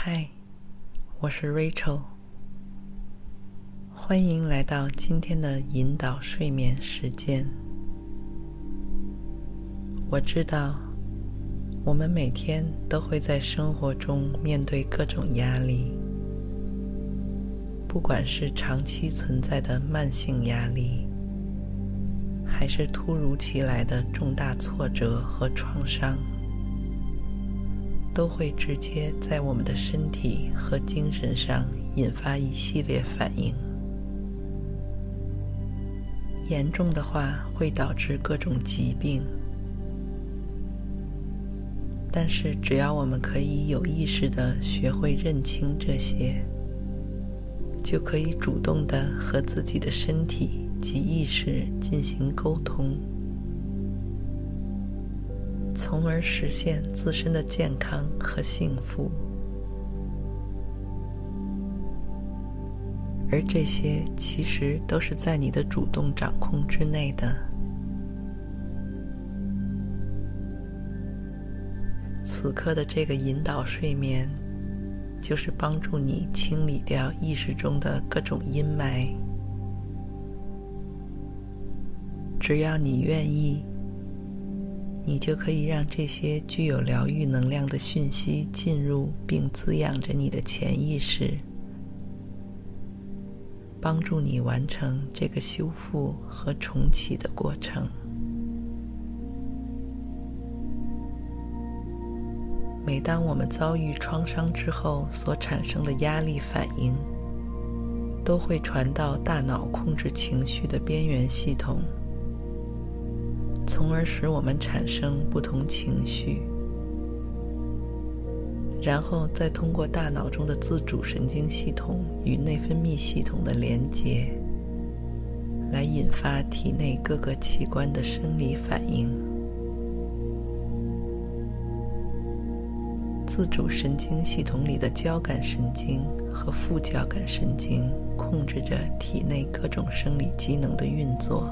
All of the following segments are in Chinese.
嗨，我是 Rachel，欢迎来到今天的引导睡眠时间。我知道，我们每天都会在生活中面对各种压力，不管是长期存在的慢性压力，还是突如其来的重大挫折和创伤。都会直接在我们的身体和精神上引发一系列反应，严重的话会导致各种疾病。但是，只要我们可以有意识地学会认清这些，就可以主动地和自己的身体及意识进行沟通。从而实现自身的健康和幸福，而这些其实都是在你的主动掌控之内的。此刻的这个引导睡眠，就是帮助你清理掉意识中的各种阴霾。只要你愿意。你就可以让这些具有疗愈能量的讯息进入，并滋养着你的潜意识，帮助你完成这个修复和重启的过程。每当我们遭遇创伤之后所产生的压力反应，都会传到大脑控制情绪的边缘系统。从而使我们产生不同情绪，然后再通过大脑中的自主神经系统与内分泌系统的连接，来引发体内各个器官的生理反应。自主神经系统里的交感神经和副交感神经控制着体内各种生理机能的运作。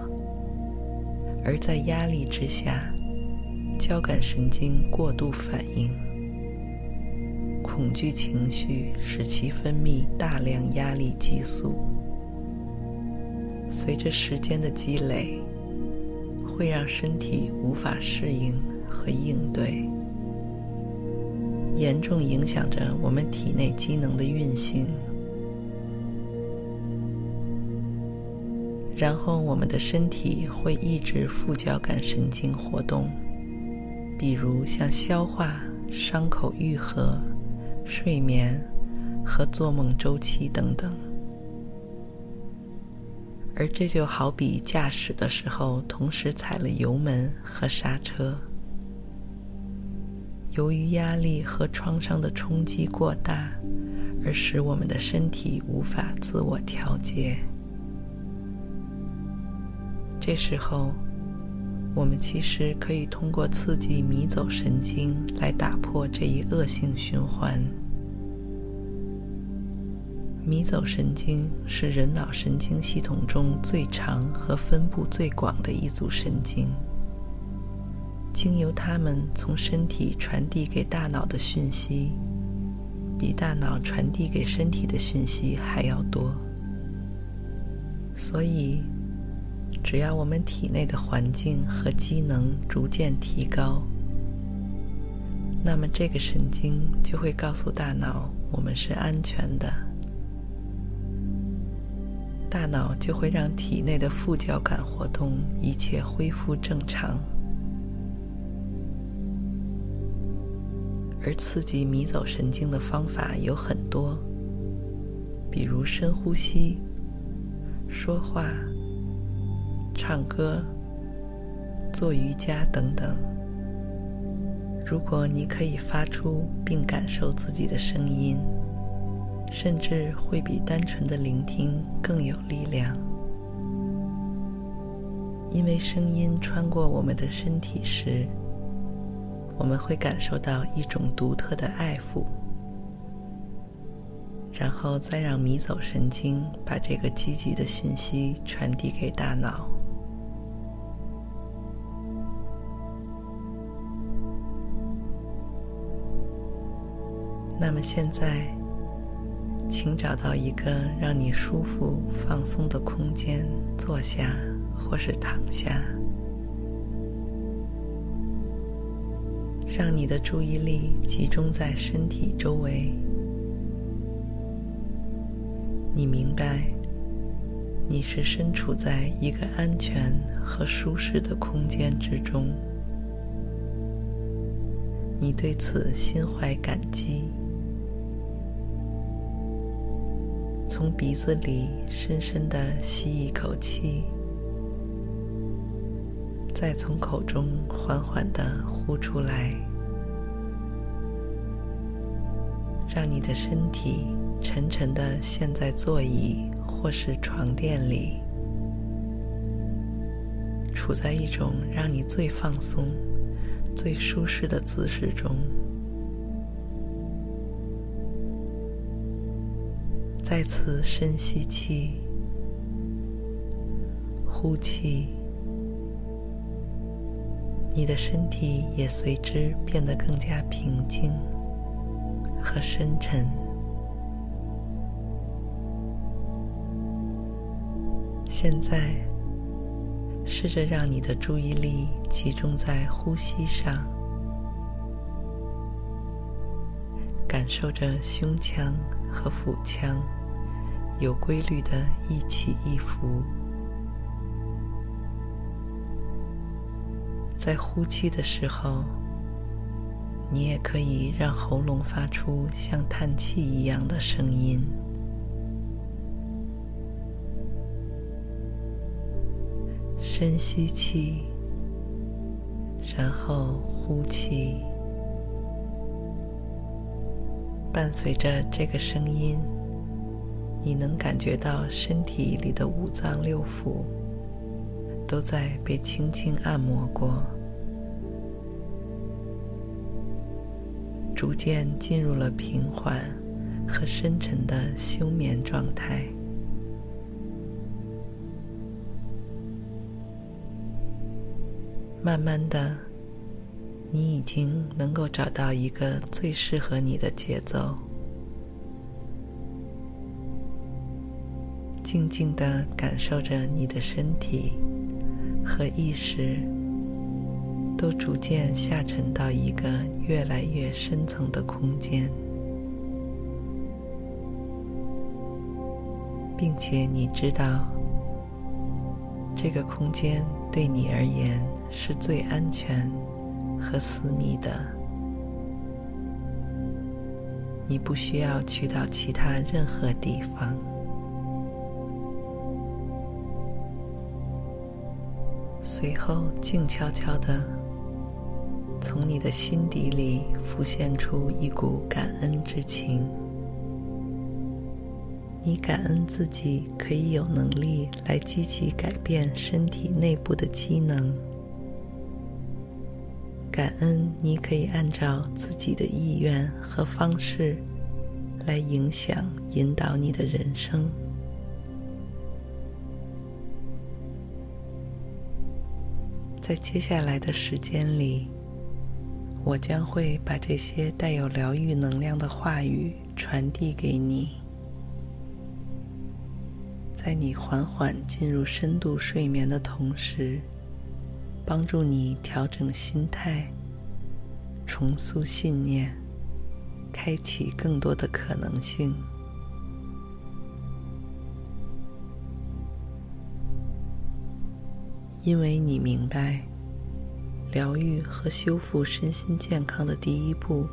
而在压力之下，交感神经过度反应，恐惧情绪使其分泌大量压力激素。随着时间的积累，会让身体无法适应和应对，严重影响着我们体内机能的运行。然后，我们的身体会抑制副交感神经活动，比如像消化、伤口愈合、睡眠和做梦周期等等。而这就好比驾驶的时候同时踩了油门和刹车。由于压力和创伤的冲击过大，而使我们的身体无法自我调节。这时候，我们其实可以通过刺激迷走神经来打破这一恶性循环。迷走神经是人脑神经系统中最长和分布最广的一组神经，经由它们从身体传递给大脑的讯息，比大脑传递给身体的讯息还要多。所以，只要我们体内的环境和机能逐渐提高，那么这个神经就会告诉大脑我们是安全的，大脑就会让体内的副交感活动一切恢复正常。而刺激迷走神经的方法有很多，比如深呼吸、说话。唱歌、做瑜伽等等，如果你可以发出并感受自己的声音，甚至会比单纯的聆听更有力量。因为声音穿过我们的身体时，我们会感受到一种独特的爱抚，然后再让迷走神经把这个积极的讯息传递给大脑。那么现在，请找到一个让你舒服、放松的空间，坐下或是躺下。让你的注意力集中在身体周围。你明白，你是身处在一个安全和舒适的空间之中。你对此心怀感激。从鼻子里深深地吸一口气。再从口中缓缓地呼出来，让你的身体沉沉地陷在座椅或是床垫里，处在一种让你最放松、最舒适的姿势中。再次深吸气，呼气。你的身体也随之变得更加平静和深沉。现在，试着让你的注意力集中在呼吸上，感受着胸腔和腹腔有规律的一起一伏。在呼气的时候，你也可以让喉咙发出像叹气一样的声音。深吸气，然后呼气。伴随着这个声音，你能感觉到身体里的五脏六腑都在被轻轻按摩过。逐渐进入了平缓和深沉的休眠状态。慢慢的，你已经能够找到一个最适合你的节奏，静静的感受着你的身体和意识。都逐渐下沉到一个越来越深层的空间，并且你知道，这个空间对你而言是最安全和私密的。你不需要去到其他任何地方。随后，静悄悄的。从你的心底里浮现出一股感恩之情，你感恩自己可以有能力来积极改变身体内部的机能，感恩你可以按照自己的意愿和方式来影响、引导你的人生。在接下来的时间里。我将会把这些带有疗愈能量的话语传递给你，在你缓缓进入深度睡眠的同时，帮助你调整心态，重塑信念，开启更多的可能性。因为你明白。疗愈和修复身心健康的第一步，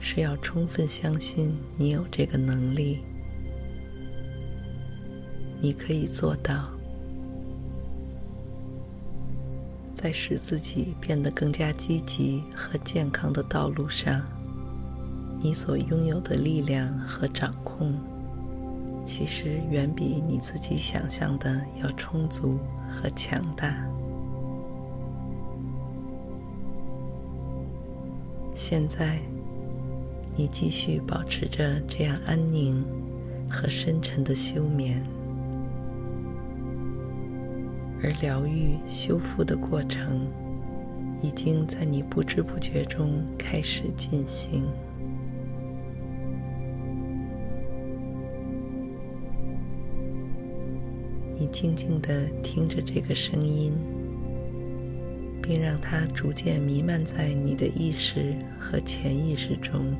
是要充分相信你有这个能力，你可以做到。在使自己变得更加积极和健康的道路上，你所拥有的力量和掌控，其实远比你自己想象的要充足和强大。现在，你继续保持着这样安宁和深沉的休眠，而疗愈修复的过程已经在你不知不觉中开始进行。你静静地听着这个声音。并让它逐渐弥漫在你的意识和潜意识中。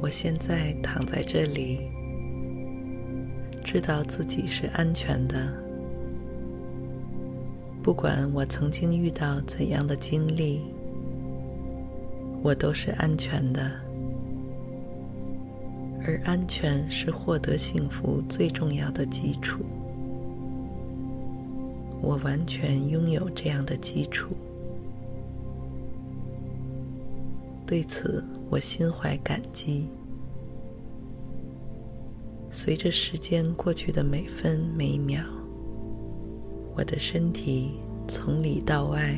我现在躺在这里，知道自己是安全的。不管我曾经遇到怎样的经历，我都是安全的。而安全是获得幸福最重要的基础。我完全拥有这样的基础，对此我心怀感激。随着时间过去的每分每秒，我的身体从里到外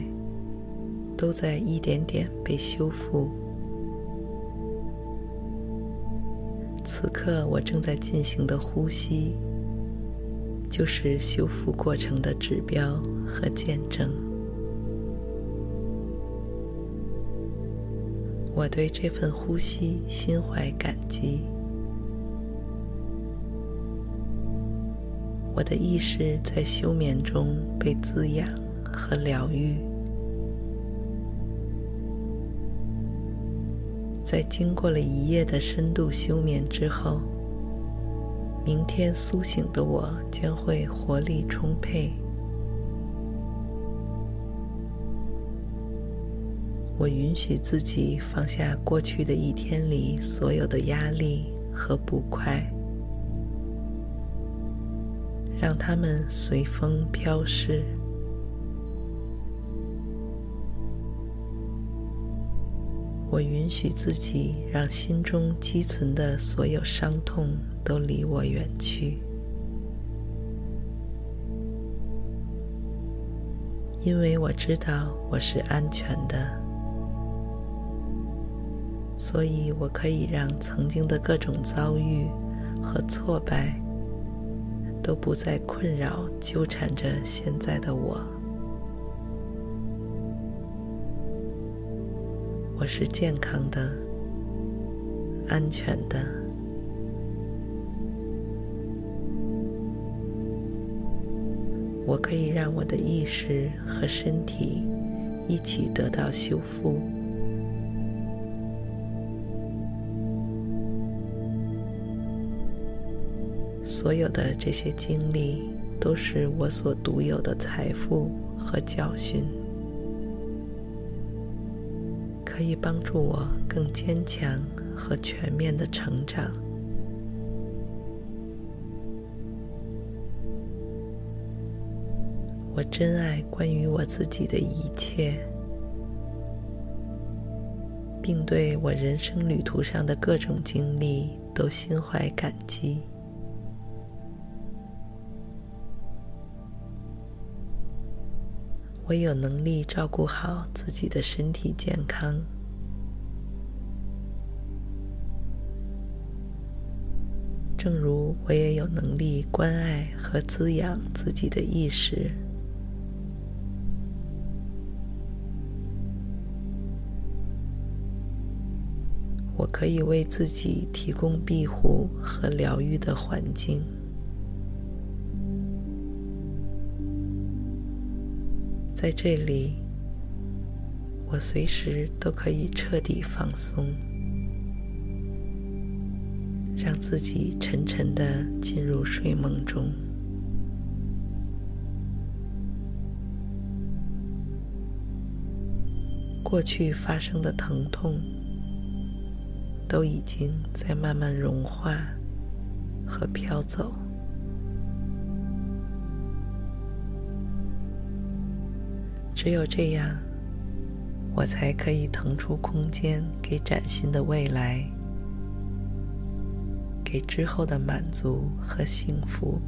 都在一点点被修复。此刻我正在进行的呼吸，就是修复过程的指标和见证。我对这份呼吸心怀感激。我的意识在休眠中被滋养和疗愈。在经过了一夜的深度休眠之后，明天苏醒的我将会活力充沛。我允许自己放下过去的一天里所有的压力和不快，让它们随风飘逝。我允许自己让心中积存的所有伤痛都离我远去，因为我知道我是安全的，所以我可以让曾经的各种遭遇和挫败都不再困扰纠缠着现在的我。我是健康的、安全的。我可以让我的意识和身体一起得到修复。所有的这些经历都是我所独有的财富和教训。可以帮助我更坚强和全面的成长。我珍爱关于我自己的一切，并对我人生旅途上的各种经历都心怀感激。我有能力照顾好自己的身体健康，正如我也有能力关爱和滋养自己的意识。我可以为自己提供庇护和疗愈的环境。在这里，我随时都可以彻底放松，让自己沉沉的进入睡梦中。过去发生的疼痛，都已经在慢慢融化和飘走。只有这样，我才可以腾出空间给崭新的未来，给之后的满足和幸福。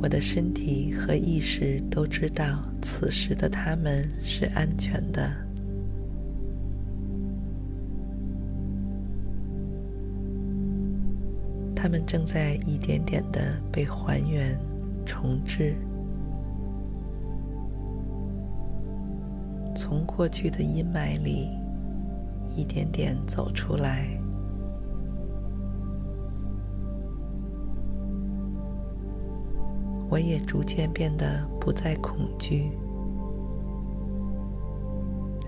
我的身体和意识都知道，此时的他们是安全的。他们正在一点点的被还原、重置，从过去的阴霾里一点点走出来。我也逐渐变得不再恐惧，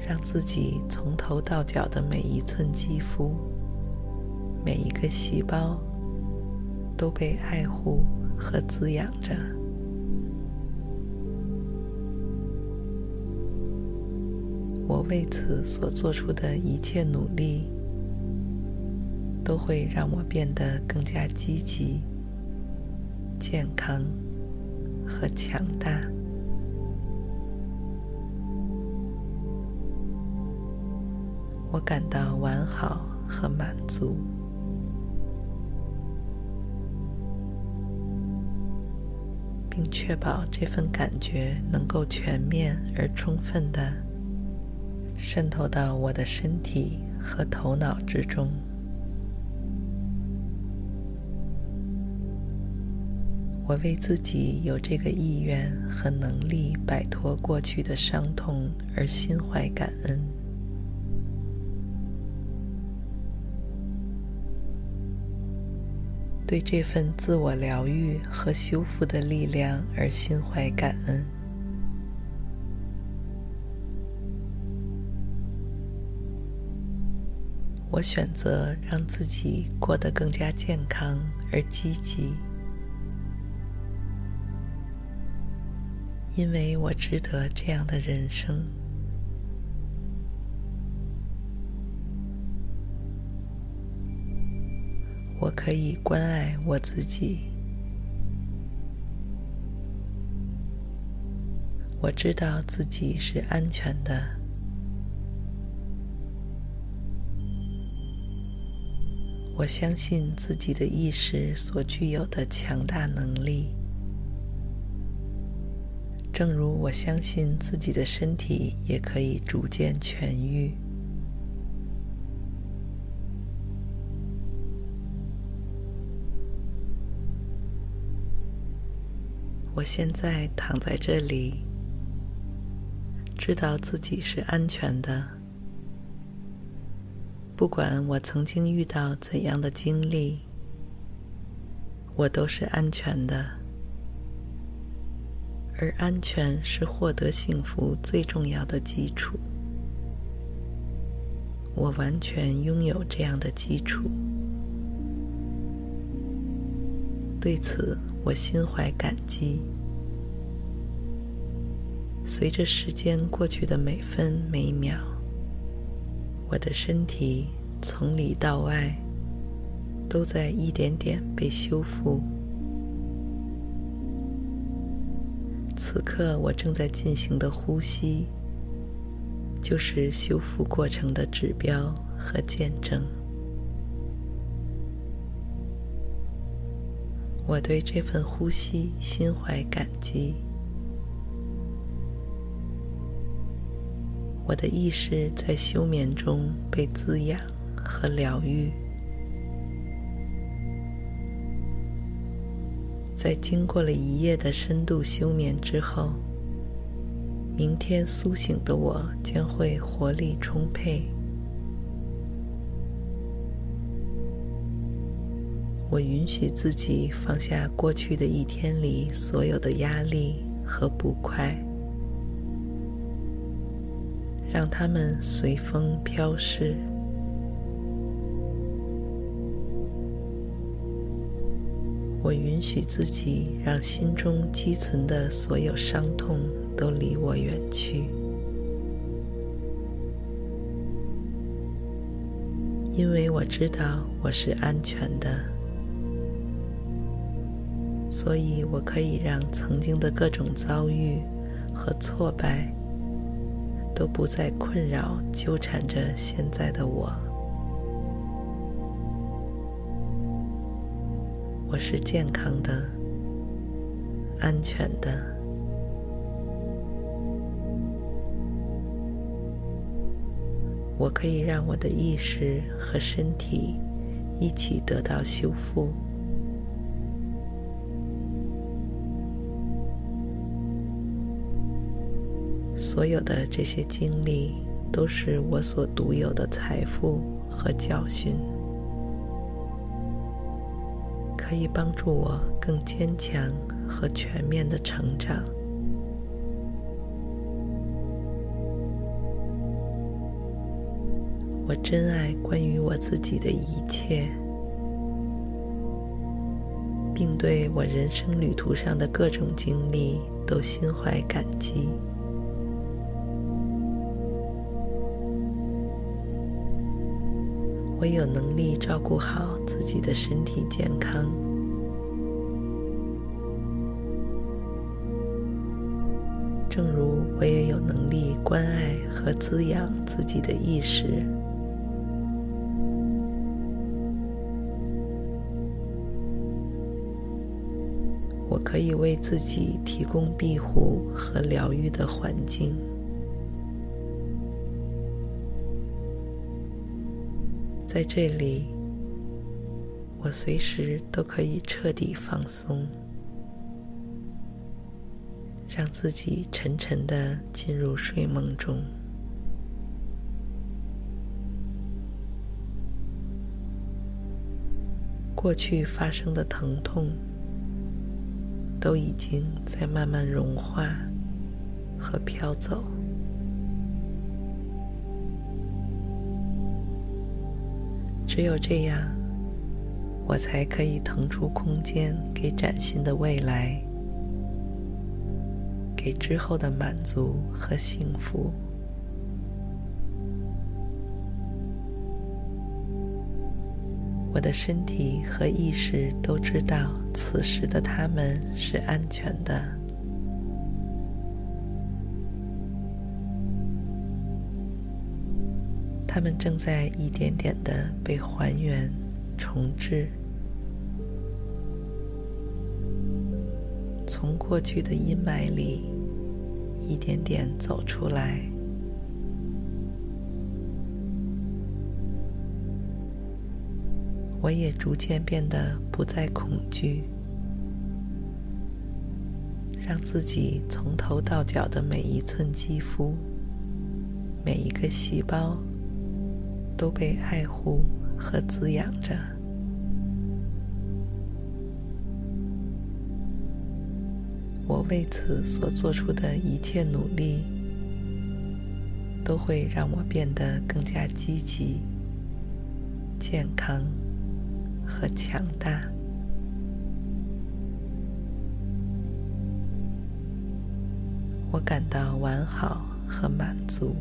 让自己从头到脚的每一寸肌肤、每一个细胞都被爱护和滋养着。我为此所做出的一切努力，都会让我变得更加积极、健康。和强大，我感到完好和满足，确保这份感觉能够全面而充分的渗透到我的身体和头脑之中。我为自己有这个意愿和能力摆脱过去的伤痛而心怀感恩，对这份自我疗愈和修复的力量而心怀感恩。我选择让自己过得更加健康而积极。因为我值得这样的人生，我可以关爱我自己。我知道自己是安全的，我相信自己的意识所具有的强大能力。正如我相信自己的身体也可以逐渐痊愈，我现在躺在这里，知道自己是安全的。不管我曾经遇到怎样的经历，我都是安全的。而安全是获得幸福最重要的基础。我完全拥有这样的基础，对此我心怀感激。随着时间过去的每分每秒，我的身体从里到外都在一点点被修复。此刻我正在进行的呼吸，就是修复过程的指标和见证。我对这份呼吸心怀感激。我的意识在休眠中被滋养和疗愈。在经过了一夜的深度休眠之后，明天苏醒的我将会活力充沛。我允许自己放下过去的一天里所有的压力和不快，让它们随风飘逝。我允许自己让心中积存的所有伤痛都离我远去，因为我知道我是安全的。所以我可以让曾经的各种遭遇和挫败都不再困扰、纠缠着现在的我。我是健康的、安全的。我可以让我的意识和身体一起得到修复。所有的这些经历都是我所独有的财富和教训，可以帮助我更坚强和全面的成长。我珍爱关于我自己的一切，并对我人生旅途上的各种经历都心怀感激。我有能力照顾好自己的身体健康，正如我也有能力关爱和滋养自己的意识。我可以为自己提供庇护和疗愈的环境，在这里，我随时都可以彻底放松，让自己沉沉的进入睡梦中。过去发生的疼痛。都已经在慢慢融化和飘走。只有这样，我才可以腾出空间给崭新的未来，给之后的满足和幸福。我的身体和意识都知道，此时的他们是安全的。他们正在一点点的被还原、重置，从过去的阴霾里一点点走出来。我也逐渐变得不再恐惧，让自己从头到脚的每一寸肌肤、每一个细胞都被爱护和滋养着。我为此所做出的一切努力，都会让我变得更加积极、健康。和强大，我感到完好和满足，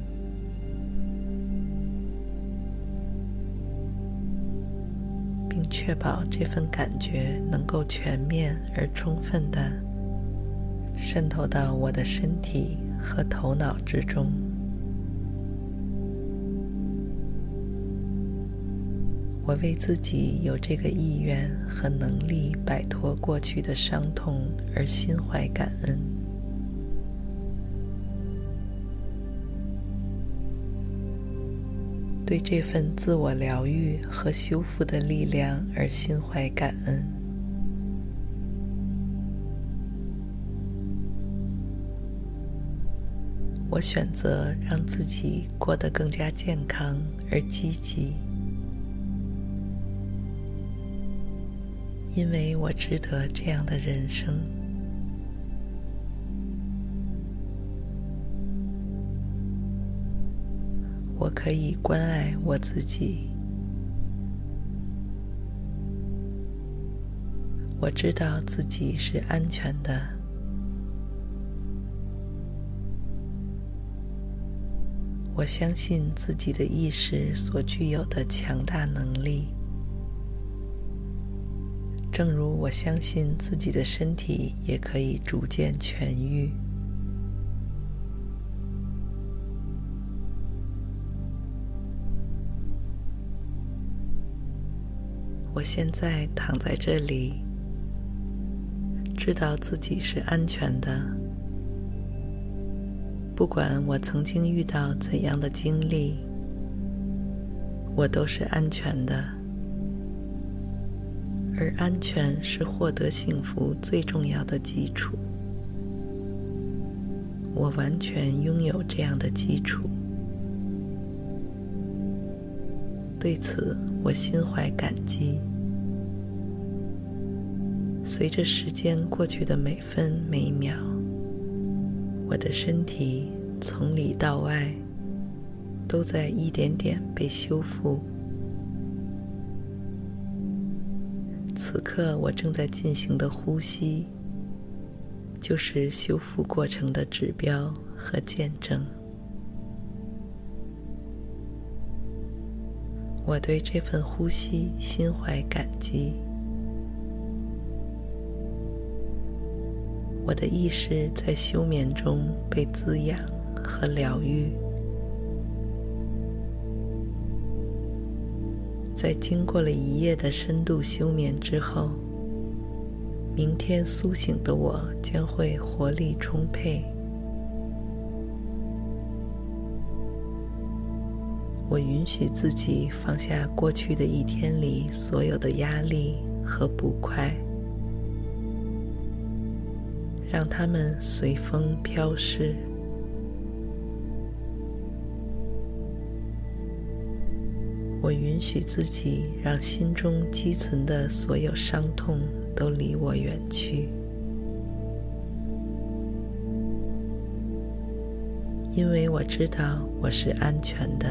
确保这份感觉能够全面而充分的渗透到我的身体和头脑之中。我为自己有这个意愿和能力摆脱过去的伤痛而心怀感恩，对这份自我疗愈和修复的力量而心怀感恩。我选择让自己过得更加健康而积极。因为我值得这样的人生，我可以关爱我自己。我知道自己是安全的，我相信自己的意识所具有的强大能力。正如我相信自己的身体也可以逐渐痊愈。我现在躺在这里，知道自己是安全的。不管我曾经遇到怎样的经历，我都是安全的。而安全是获得幸福最重要的基础。我完全拥有这样的基础，对此我心怀感激。随着时间过去的每分每秒，我的身体从里到外都在一点点被修复。此刻我正在进行的呼吸，就是修复过程的指标和见证。我对这份呼吸心怀感激。我的意识在休眠中被滋养和疗愈。在经过了一夜的深度休眠之后，明天苏醒的我将会活力充沛。我允许自己放下过去的一天里所有的压力和不快，让它们随风飘逝。我允许自己让心中积存的所有伤痛都离我远去，因为我知道我是安全的，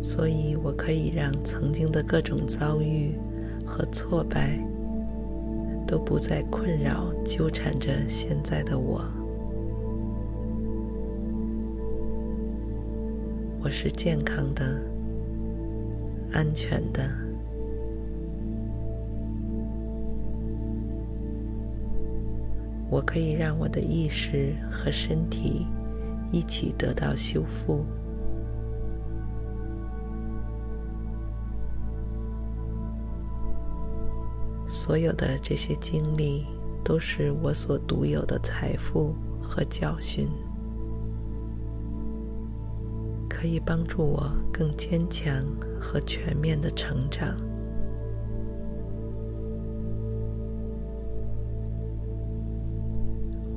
所以我可以让曾经的各种遭遇和挫败都不再困扰纠缠着现在的我。我是健康的、安全的。我可以让我的意识和身体一起得到修复。所有的这些经历都是我所独有的财富和教训。可以帮助我更坚强和全面的成长。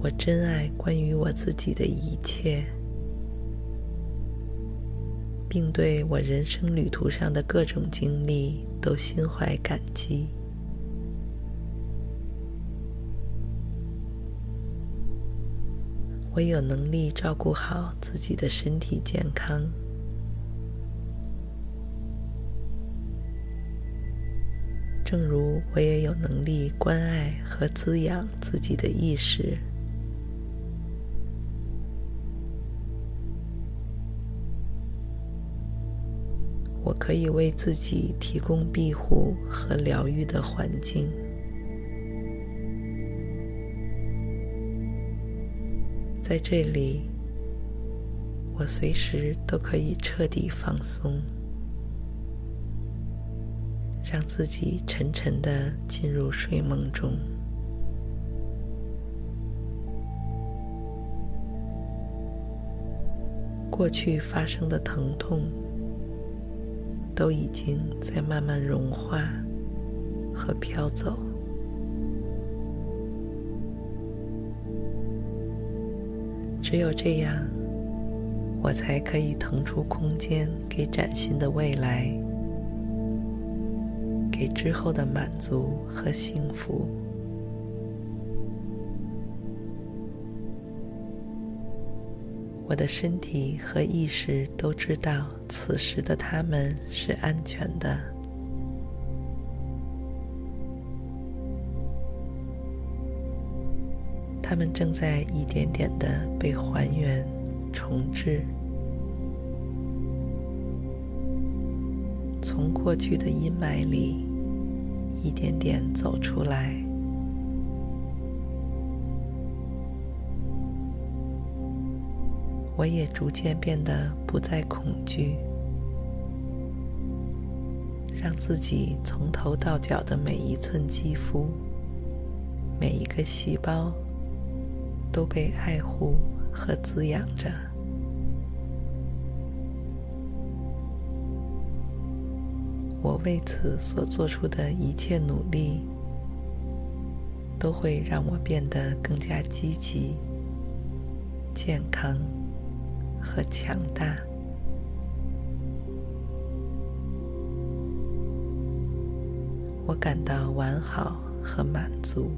我珍爱关于我自己的一切，并对我人生旅途上的各种经历都心怀感激。我有能力照顾好自己的身体健康，正如我也有能力关爱和滋养自己的意识。我可以为自己提供庇护和疗愈的环境。在这里，我随时都可以彻底放松，让自己沉沉的进入睡梦中。过去发生的疼痛，都已经在慢慢融化和飘走。只有这样，我才可以腾出空间给崭新的未来，给之后的满足和幸福。我的身体和意识都知道，此时的他们是安全的。他们正在一点点的被还原、重置，从过去的阴霾里一点点走出来。我也逐渐变得不再恐惧，让自己从头到脚的每一寸肌肤、每一个细胞都被爱护和滋养着。我为此所做出的一切努力，都会让我变得更加积极、健康和强大。我感到完好和满足，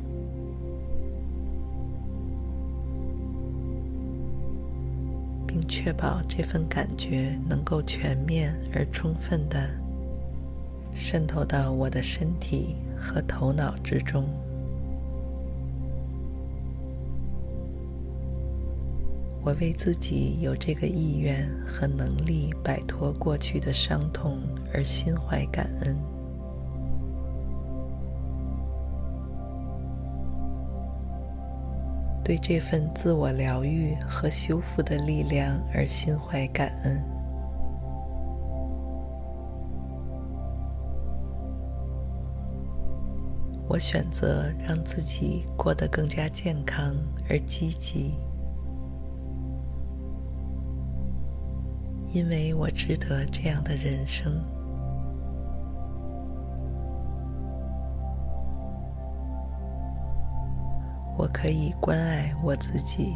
确保这份感觉能够全面而充分的。渗透到我的身体和头脑之中。我为自己有这个意愿和能力摆脱过去的伤痛而心怀感恩，对这份自我疗愈和修复的力量而心怀感恩。我选择让自己过得更加健康而积极，因为我值得这样的人生。我可以关爱我自己。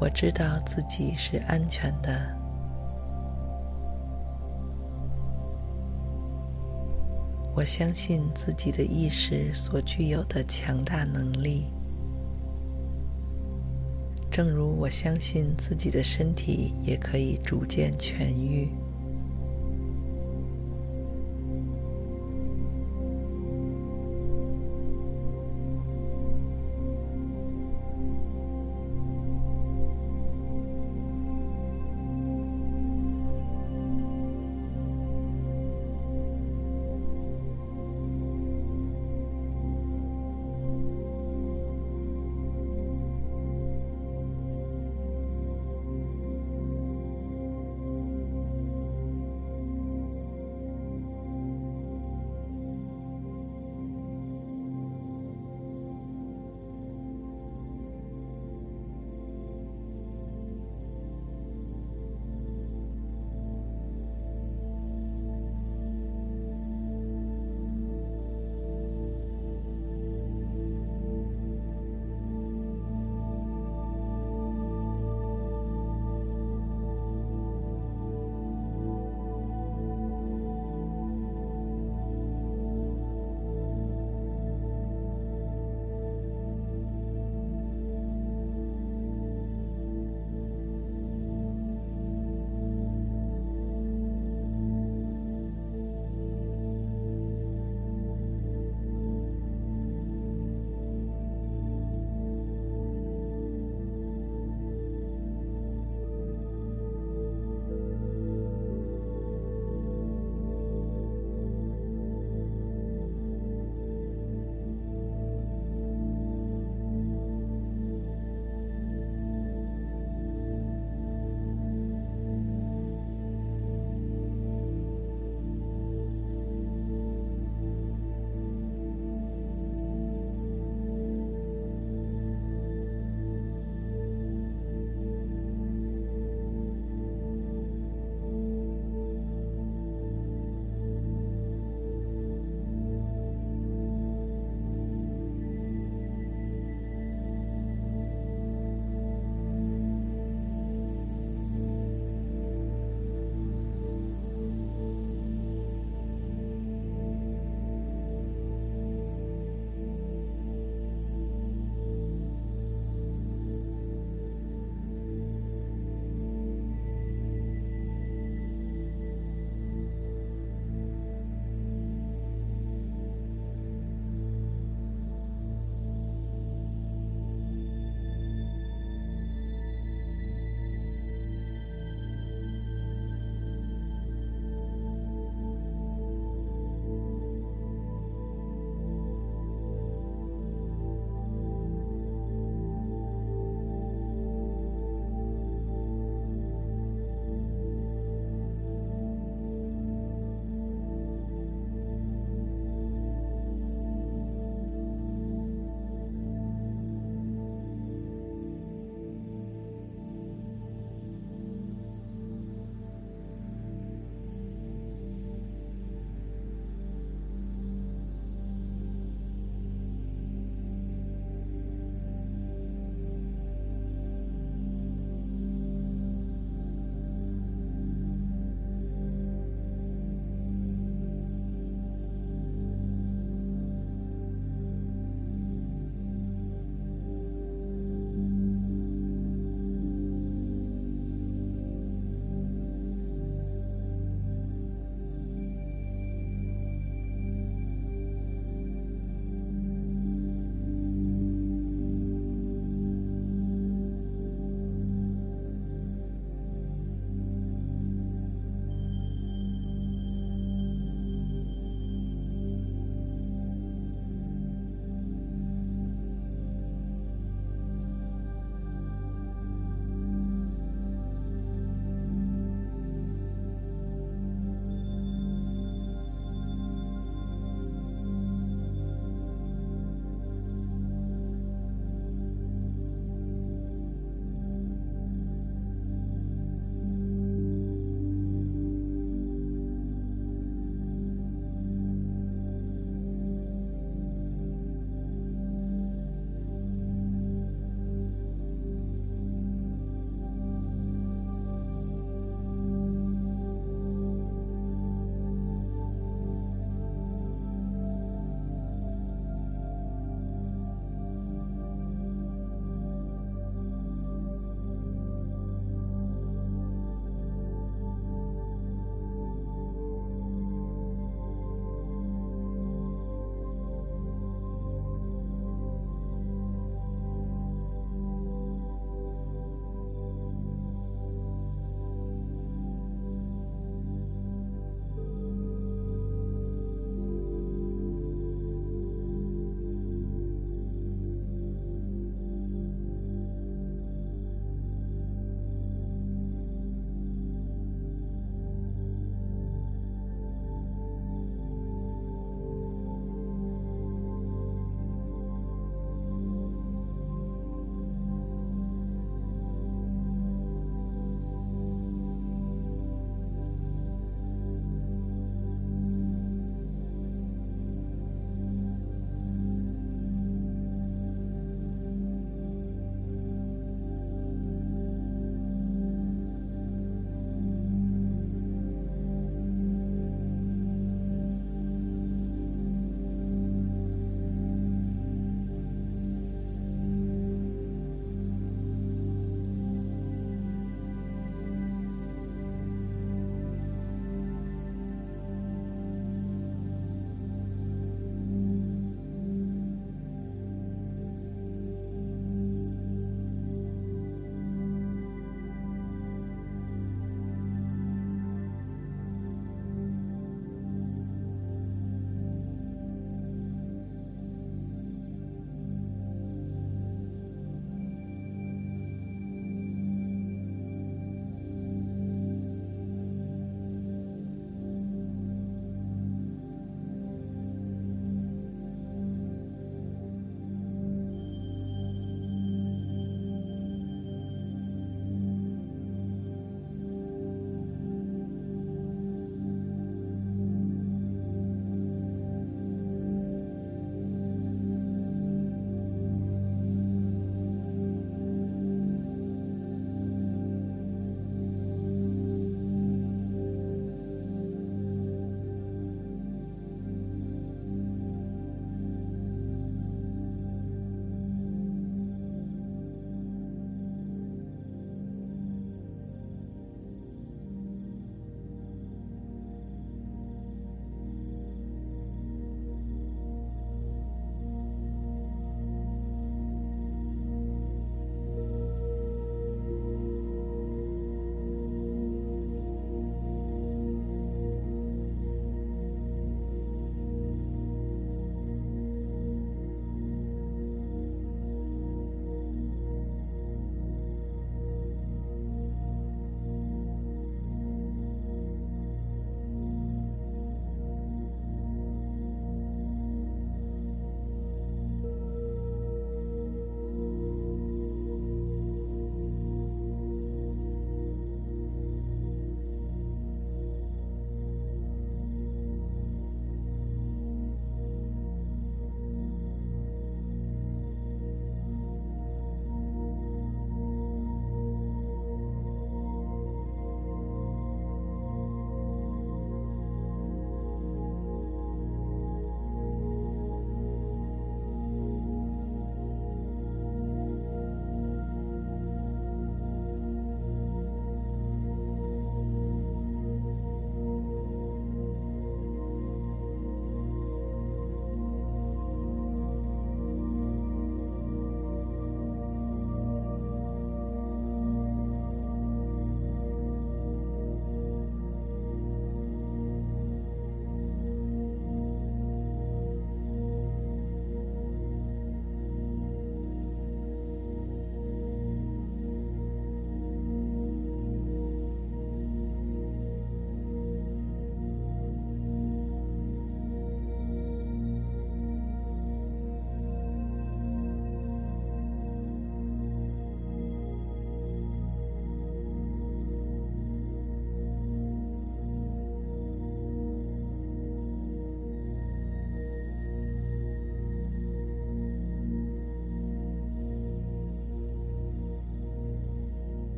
我知道自己是安全的。我相信自己的意识所具有的强大能力，正如我相信自己的身体也可以逐渐痊愈。